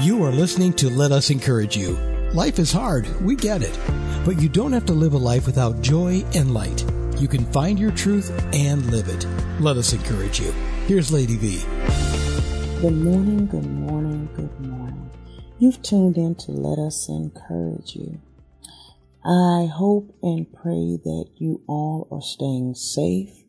You are listening to Let Us Encourage You. Life is hard, we get it. But you don't have to live a life without joy and light. You can find your truth and live it. Let us encourage you. Here's Lady V. Good morning, good morning, good morning. You've tuned in to Let Us Encourage You. I hope and pray that you all are staying safe.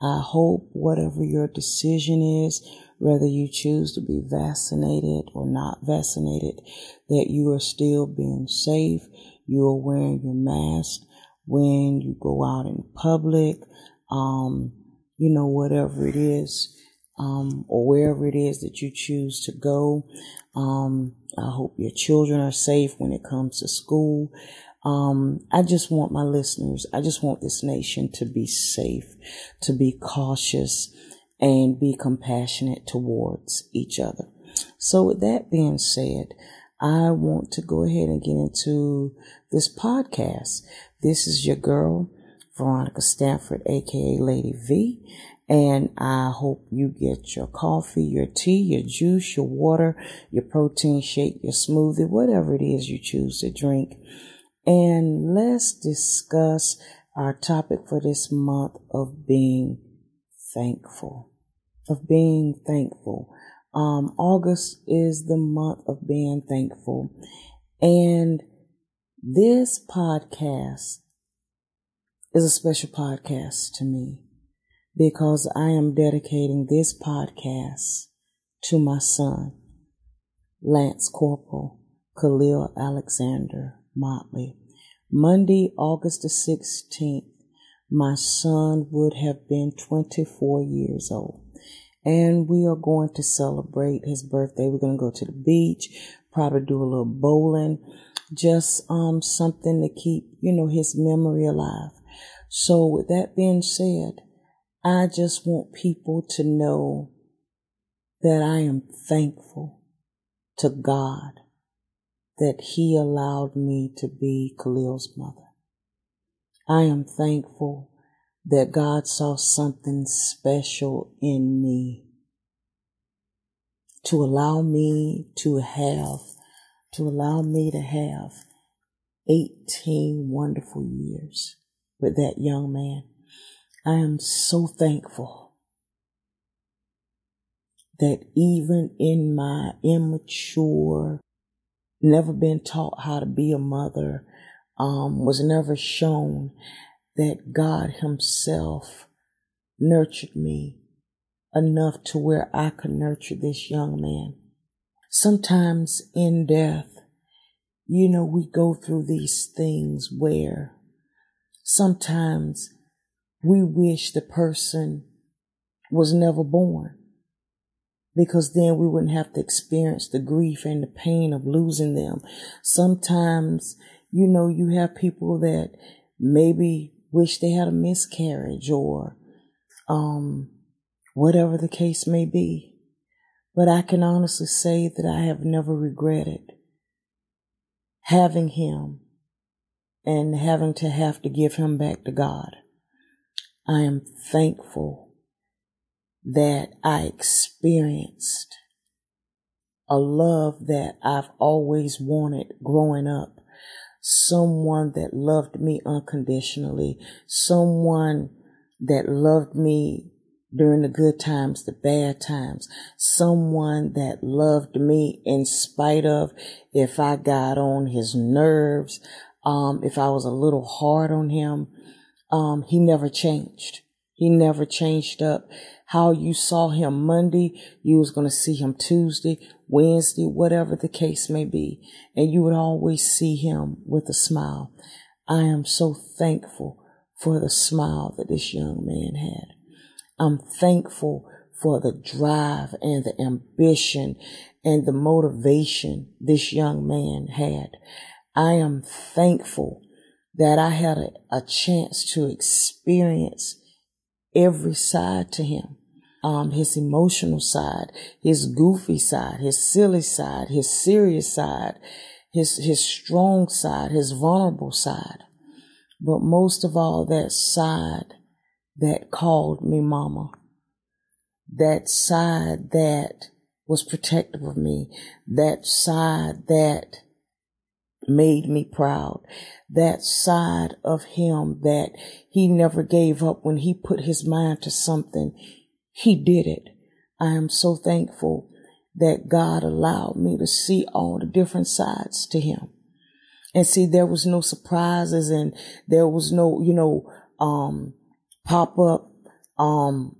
I hope whatever your decision is, whether you choose to be vaccinated or not vaccinated, that you are still being safe. You are wearing your mask when you go out in public, um, you know, whatever it is, um, or wherever it is that you choose to go. Um, I hope your children are safe when it comes to school. Um, I just want my listeners, I just want this nation to be safe, to be cautious, and be compassionate towards each other. So, with that being said, I want to go ahead and get into this podcast. This is your girl, Veronica Stanford, aka Lady V, and I hope you get your coffee, your tea, your juice, your water, your protein shake, your smoothie, whatever it is you choose to drink and let's discuss our topic for this month of being thankful. Of being thankful. Um, August is the month of being thankful. And this podcast is a special podcast to me because I am dedicating this podcast to my son, Lance Corporal Khalil Alexander Motley. Monday, August the 16th, my son would have been 24 years old. And we are going to celebrate his birthday. We're going to go to the beach, probably do a little bowling, just um something to keep, you know, his memory alive. So with that being said, I just want people to know that I am thankful to God that He allowed me to be Khalil's mother. I am thankful that God saw something special in me to allow me to have, to allow me to have 18 wonderful years with that young man. I am so thankful that even in my immature never been taught how to be a mother, um, was never shown that God Himself nurtured me enough to where I could nurture this young man. Sometimes in death, you know, we go through these things where sometimes we wish the person was never born because then we wouldn't have to experience the grief and the pain of losing them. Sometimes, you know, you have people that maybe wish they had a miscarriage or um, whatever the case may be. But I can honestly say that I have never regretted having him and having to have to give him back to God. I am thankful that I experienced a love that I've always wanted growing up. Someone that loved me unconditionally. Someone that loved me during the good times, the bad times. Someone that loved me in spite of if I got on his nerves, um, if I was a little hard on him. Um, he never changed. He never changed up. How you saw him Monday, you was going to see him Tuesday, Wednesday, whatever the case may be. And you would always see him with a smile. I am so thankful for the smile that this young man had. I'm thankful for the drive and the ambition and the motivation this young man had. I am thankful that I had a, a chance to experience every side to him. Um, his emotional side, his goofy side, his silly side, his serious side, his, his strong side, his vulnerable side. But most of all, that side that called me mama. That side that was protective of me, that side that made me proud, that side of him that he never gave up when he put his mind to something, he did it. I am so thankful that God allowed me to see all the different sides to him. And see, there was no surprises and there was no, you know, um, pop up, um,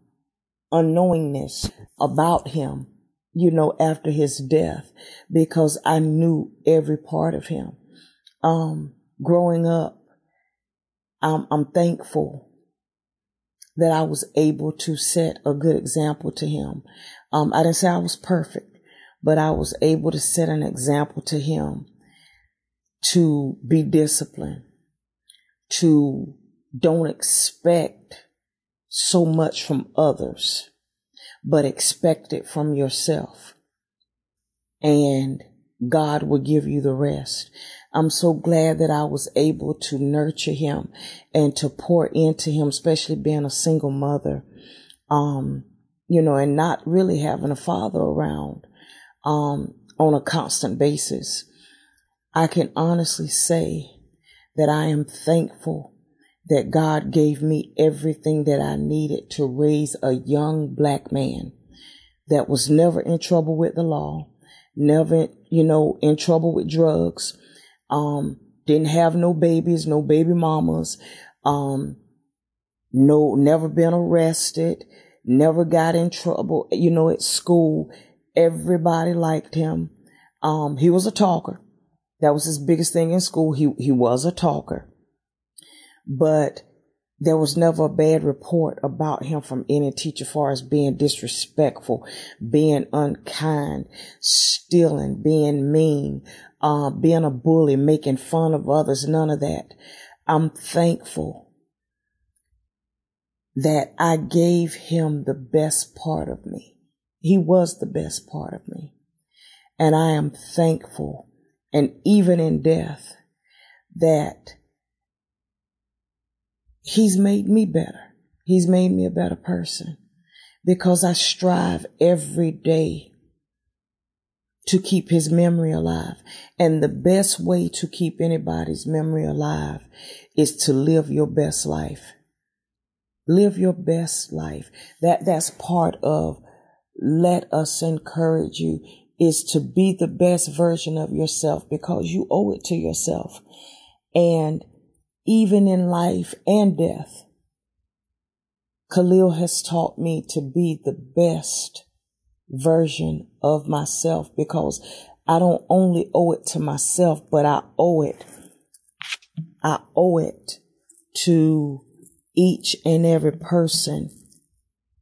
unknowingness about him, you know, after his death because I knew every part of him. Um, growing up, I'm, I'm thankful that I was able to set a good example to him. Um, I didn't say I was perfect, but I was able to set an example to him to be disciplined, to don't expect so much from others, but expect it from yourself. And God will give you the rest. I'm so glad that I was able to nurture him and to pour into him, especially being a single mother. Um, you know, and not really having a father around, um, on a constant basis. I can honestly say that I am thankful that God gave me everything that I needed to raise a young black man that was never in trouble with the law, never, you know, in trouble with drugs, um, didn't have no babies, no baby mamas, um, no, never been arrested, never got in trouble, you know, at school. Everybody liked him. Um, he was a talker. That was his biggest thing in school. He, he was a talker but there was never a bad report about him from any teacher far as being disrespectful, being unkind, stealing, being mean, uh, being a bully, making fun of others, none of that. I'm thankful that I gave him the best part of me. He was the best part of me. And I am thankful, and even in death, that He's made me better. He's made me a better person because I strive every day to keep his memory alive. And the best way to keep anybody's memory alive is to live your best life. Live your best life. That, that's part of let us encourage you is to be the best version of yourself because you owe it to yourself. And even in life and death. Khalil has taught me to be the best version of myself because I don't only owe it to myself, but I owe it. I owe it to each and every person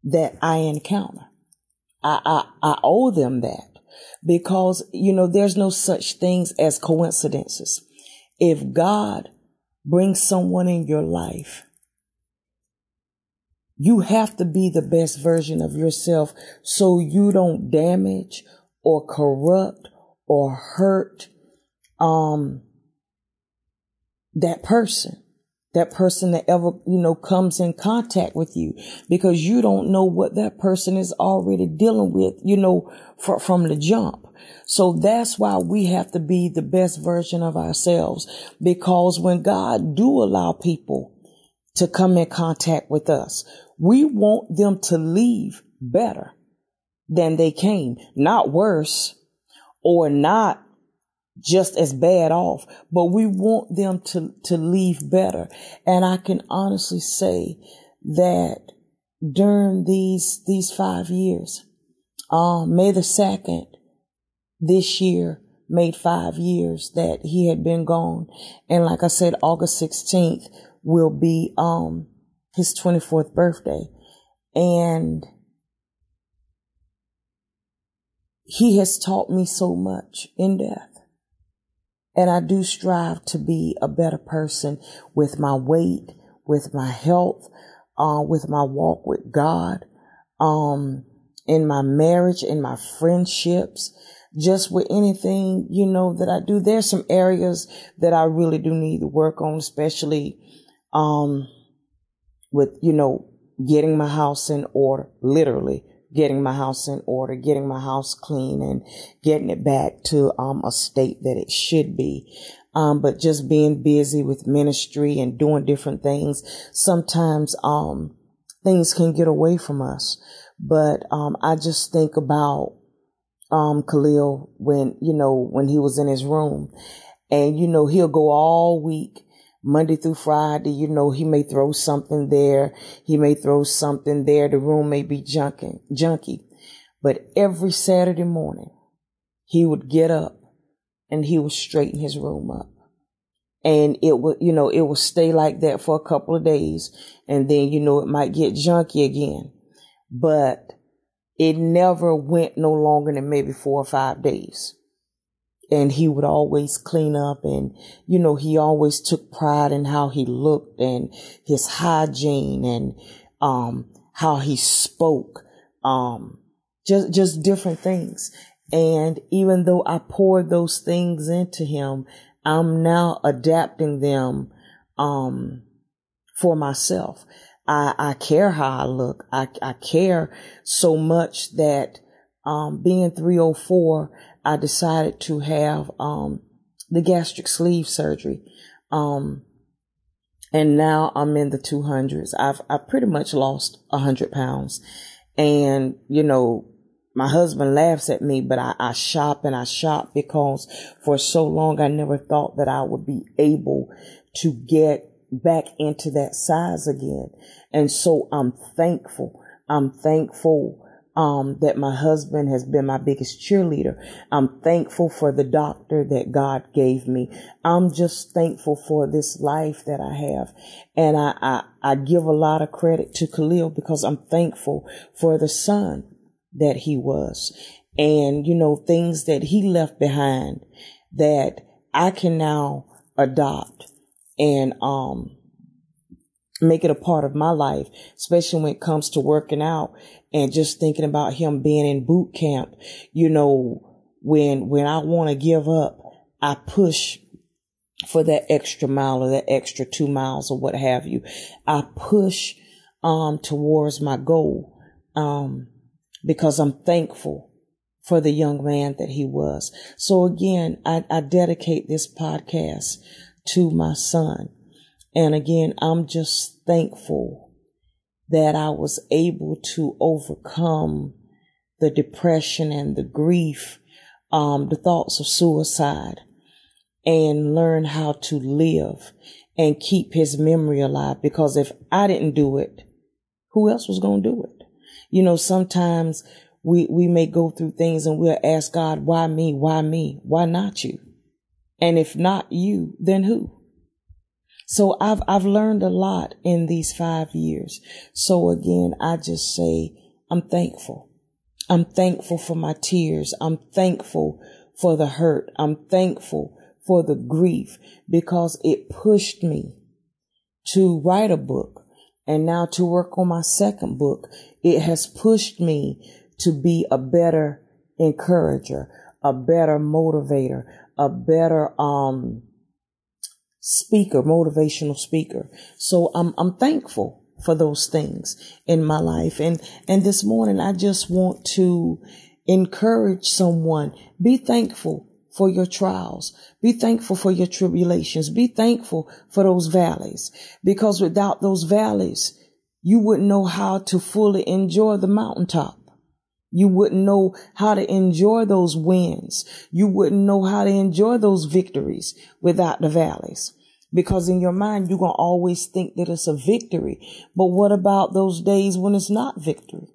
that I encounter. I, I, I owe them that because, you know, there's no such things as coincidences. If God bring someone in your life, you have to be the best version of yourself so you don't damage or corrupt or hurt um that person that person that ever you know comes in contact with you because you don't know what that person is already dealing with you know for, from the jump so that's why we have to be the best version of ourselves because when God do allow people to come in contact with us, we want them to leave better than they came, not worse or not just as bad off, but we want them to, to leave better. And I can honestly say that during these, these five years, uh, May the 2nd, this year made five years that he had been gone. And like I said, August 16th will be, um, his 24th birthday. And he has taught me so much in death. And I do strive to be a better person with my weight, with my health, uh, with my walk with God, um, in my marriage, in my friendships, just with anything, you know, that I do. There's some areas that I really do need to work on, especially, um, with, you know, getting my house in order, literally getting my house in order, getting my house clean and getting it back to um, a state that it should be. Um, but just being busy with ministry and doing different things, sometimes um, things can get away from us. But um, I just think about um, Khalil when you know when he was in his room, and you know he'll go all week Monday through Friday, you know, he may throw something there. He may throw something there. The room may be junky, junky. But every Saturday morning, he would get up and he would straighten his room up. And it would, you know, it would stay like that for a couple of days. And then, you know, it might get junky again. But it never went no longer than maybe four or five days. And he would always clean up and you know he always took pride in how he looked and his hygiene and um how he spoke um just just different things. And even though I poured those things into him I'm now adapting them um for myself I, I care how I look. I, I care so much that um, being 304, I decided to have um, the gastric sleeve surgery. Um, and now I'm in the 200s. I've I pretty much lost 100 pounds. And, you know, my husband laughs at me, but I, I shop and I shop because for so long I never thought that I would be able to get back into that size again. And so I'm thankful. I'm thankful um, that my husband has been my biggest cheerleader. I'm thankful for the doctor that God gave me. I'm just thankful for this life that I have. And I, I, I give a lot of credit to Khalil because I'm thankful for the son that he was and, you know, things that he left behind that I can now adopt and, um, make it a part of my life, especially when it comes to working out and just thinking about him being in boot camp. You know, when, when I want to give up, I push for that extra mile or that extra two miles or what have you. I push, um, towards my goal, um, because I'm thankful for the young man that he was. So again, I, I dedicate this podcast to my son. And again, I'm just thankful that I was able to overcome the depression and the grief, um, the thoughts of suicide and learn how to live and keep his memory alive. Because if I didn't do it, who else was going to do it? You know, sometimes we, we may go through things and we'll ask God, why me? Why me? Why not you? And if not you, then who? So I've, I've learned a lot in these five years. So again, I just say, I'm thankful. I'm thankful for my tears. I'm thankful for the hurt. I'm thankful for the grief because it pushed me to write a book and now to work on my second book. It has pushed me to be a better encourager, a better motivator, a better, um, speaker, motivational speaker. So I'm, I'm thankful for those things in my life. And, and this morning, I just want to encourage someone. Be thankful for your trials. Be thankful for your tribulations. Be thankful for those valleys because without those valleys, you wouldn't know how to fully enjoy the mountaintop. You wouldn't know how to enjoy those wins. You wouldn't know how to enjoy those victories without the valleys. Because in your mind, you're going to always think that it's a victory. But what about those days when it's not victory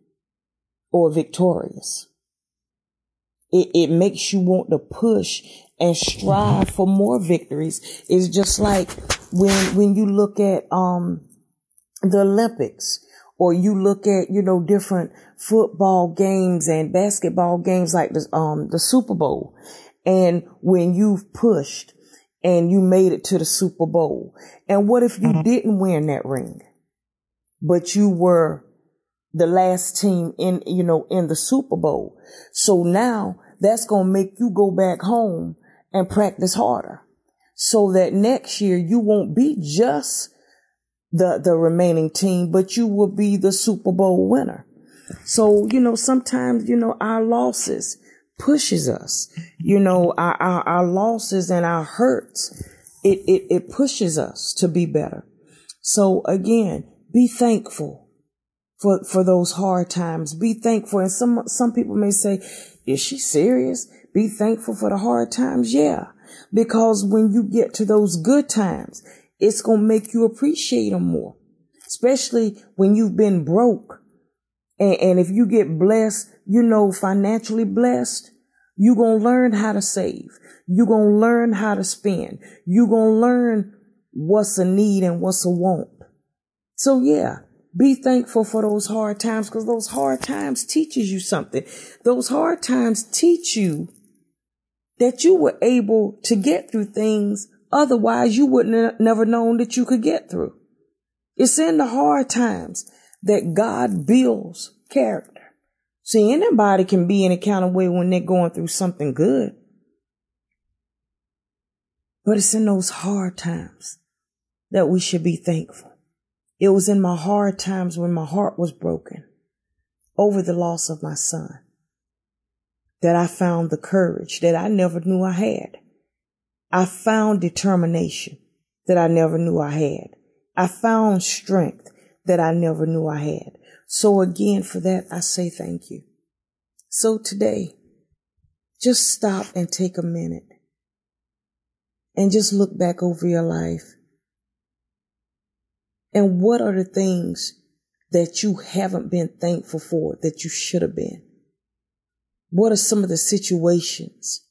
or victorious? It, it makes you want to push and strive for more victories. It's just like when, when you look at, um, the Olympics or you look at, you know, different football games and basketball games like the, um, the Super Bowl. And when you've pushed and you made it to the Super Bowl. And what if you mm-hmm. didn't win that ring, but you were the last team in, you know, in the Super Bowl. So now that's going to make you go back home and practice harder so that next year you won't be just the, the remaining team, but you will be the Super Bowl winner. So, you know, sometimes, you know, our losses pushes us, you know, our, our, our losses and our hurts, it, it, it pushes us to be better. So again, be thankful for, for those hard times. Be thankful. And some, some people may say, is she serious? Be thankful for the hard times. Yeah. Because when you get to those good times, it's going to make you appreciate them more, especially when you've been broke. And, and if you get blessed, you know, financially blessed, you're going to learn how to save. You're going to learn how to spend. You're going to learn what's a need and what's a want. So yeah, be thankful for those hard times because those hard times teaches you something. Those hard times teach you that you were able to get through things otherwise you wouldn't have never known that you could get through. It's in the hard times that God builds character. See, anybody can be in a kind of way when they're going through something good. But it's in those hard times that we should be thankful. It was in my hard times when my heart was broken over the loss of my son that I found the courage that I never knew I had. I found determination that I never knew I had. I found strength that I never knew I had. So again, for that, I say thank you. So today, just stop and take a minute and just look back over your life and what are the things that you haven't been thankful for that you should have been? What are some of the situations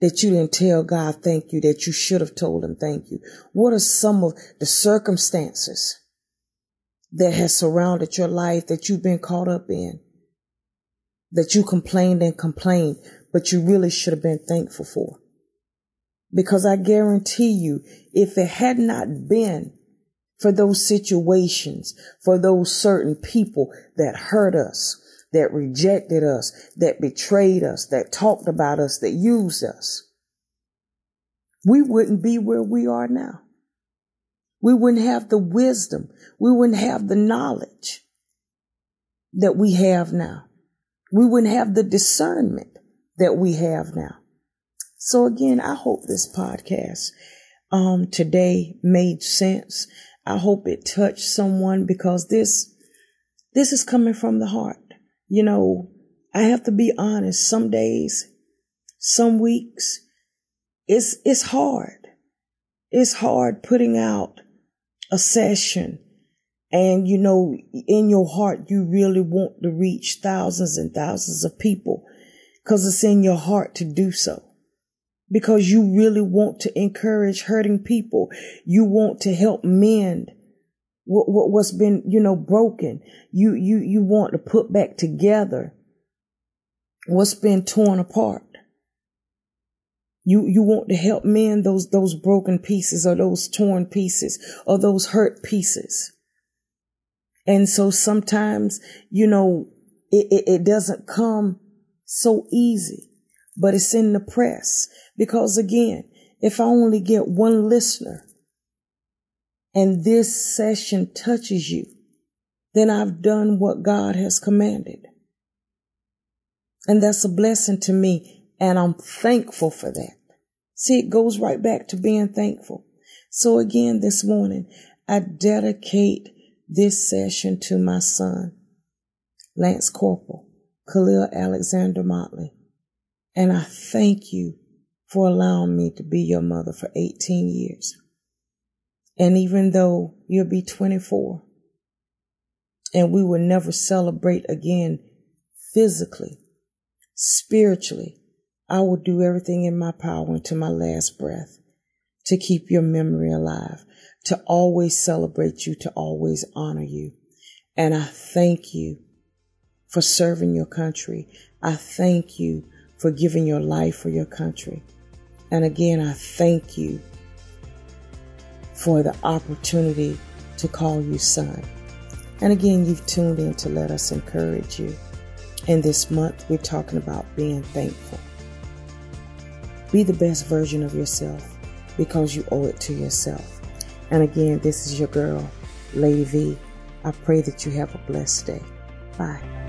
that you didn't tell God thank you that you should have told him thank you? What are some of the circumstances that has surrounded your life that you've been caught up in? That you complained and complained, but you really should have been thankful for. Because I guarantee you, if it had not been for those situations, for those certain people that hurt us, that rejected us, that betrayed us, that talked about us, that used us. We wouldn't be where we are now. We wouldn't have the wisdom. We wouldn't have the knowledge that we have now. We wouldn't have the discernment that we have now. So again, I hope this podcast um, today made sense. I hope it touched someone because this, this is coming from the heart. You know, I have to be honest. Some days, some weeks, it's, it's hard. It's hard putting out a session and you know, in your heart, you really want to reach thousands and thousands of people because it's in your heart to do so because you really want to encourage hurting people. You want to help mend what, what, what's been, you know, broken. You, you, you want to put back together what's been torn apart. You, you want to help mend those, those broken pieces or those torn pieces or those hurt pieces. And so sometimes, you know, it, it, it doesn't come so easy but it's in the press. Because again, if I only get one listener and this session touches you, then I've done what God has commanded. And that's a blessing to me. And I'm thankful for that. See, it goes right back to being thankful. So again, this morning, I dedicate this session to my son, Lance Corporal, Khalil Alexander Motley. And I thank you for allowing me to be your mother for 18 years. And even though you'll be 24 and we will never celebrate again physically, spiritually, I will do everything in my power until my last breath to keep your memory alive, to always celebrate you, to always honor you. And I thank you for serving your country. I thank you for giving your life for your country. And again, I thank you for the opportunity to call you son. And again, you've tuned in to let us encourage you. And this month, we're talking about being thankful. Be the best version of yourself because you owe it to yourself. And again, this is your girl, Lady V. I pray that you have a blessed day. Bye.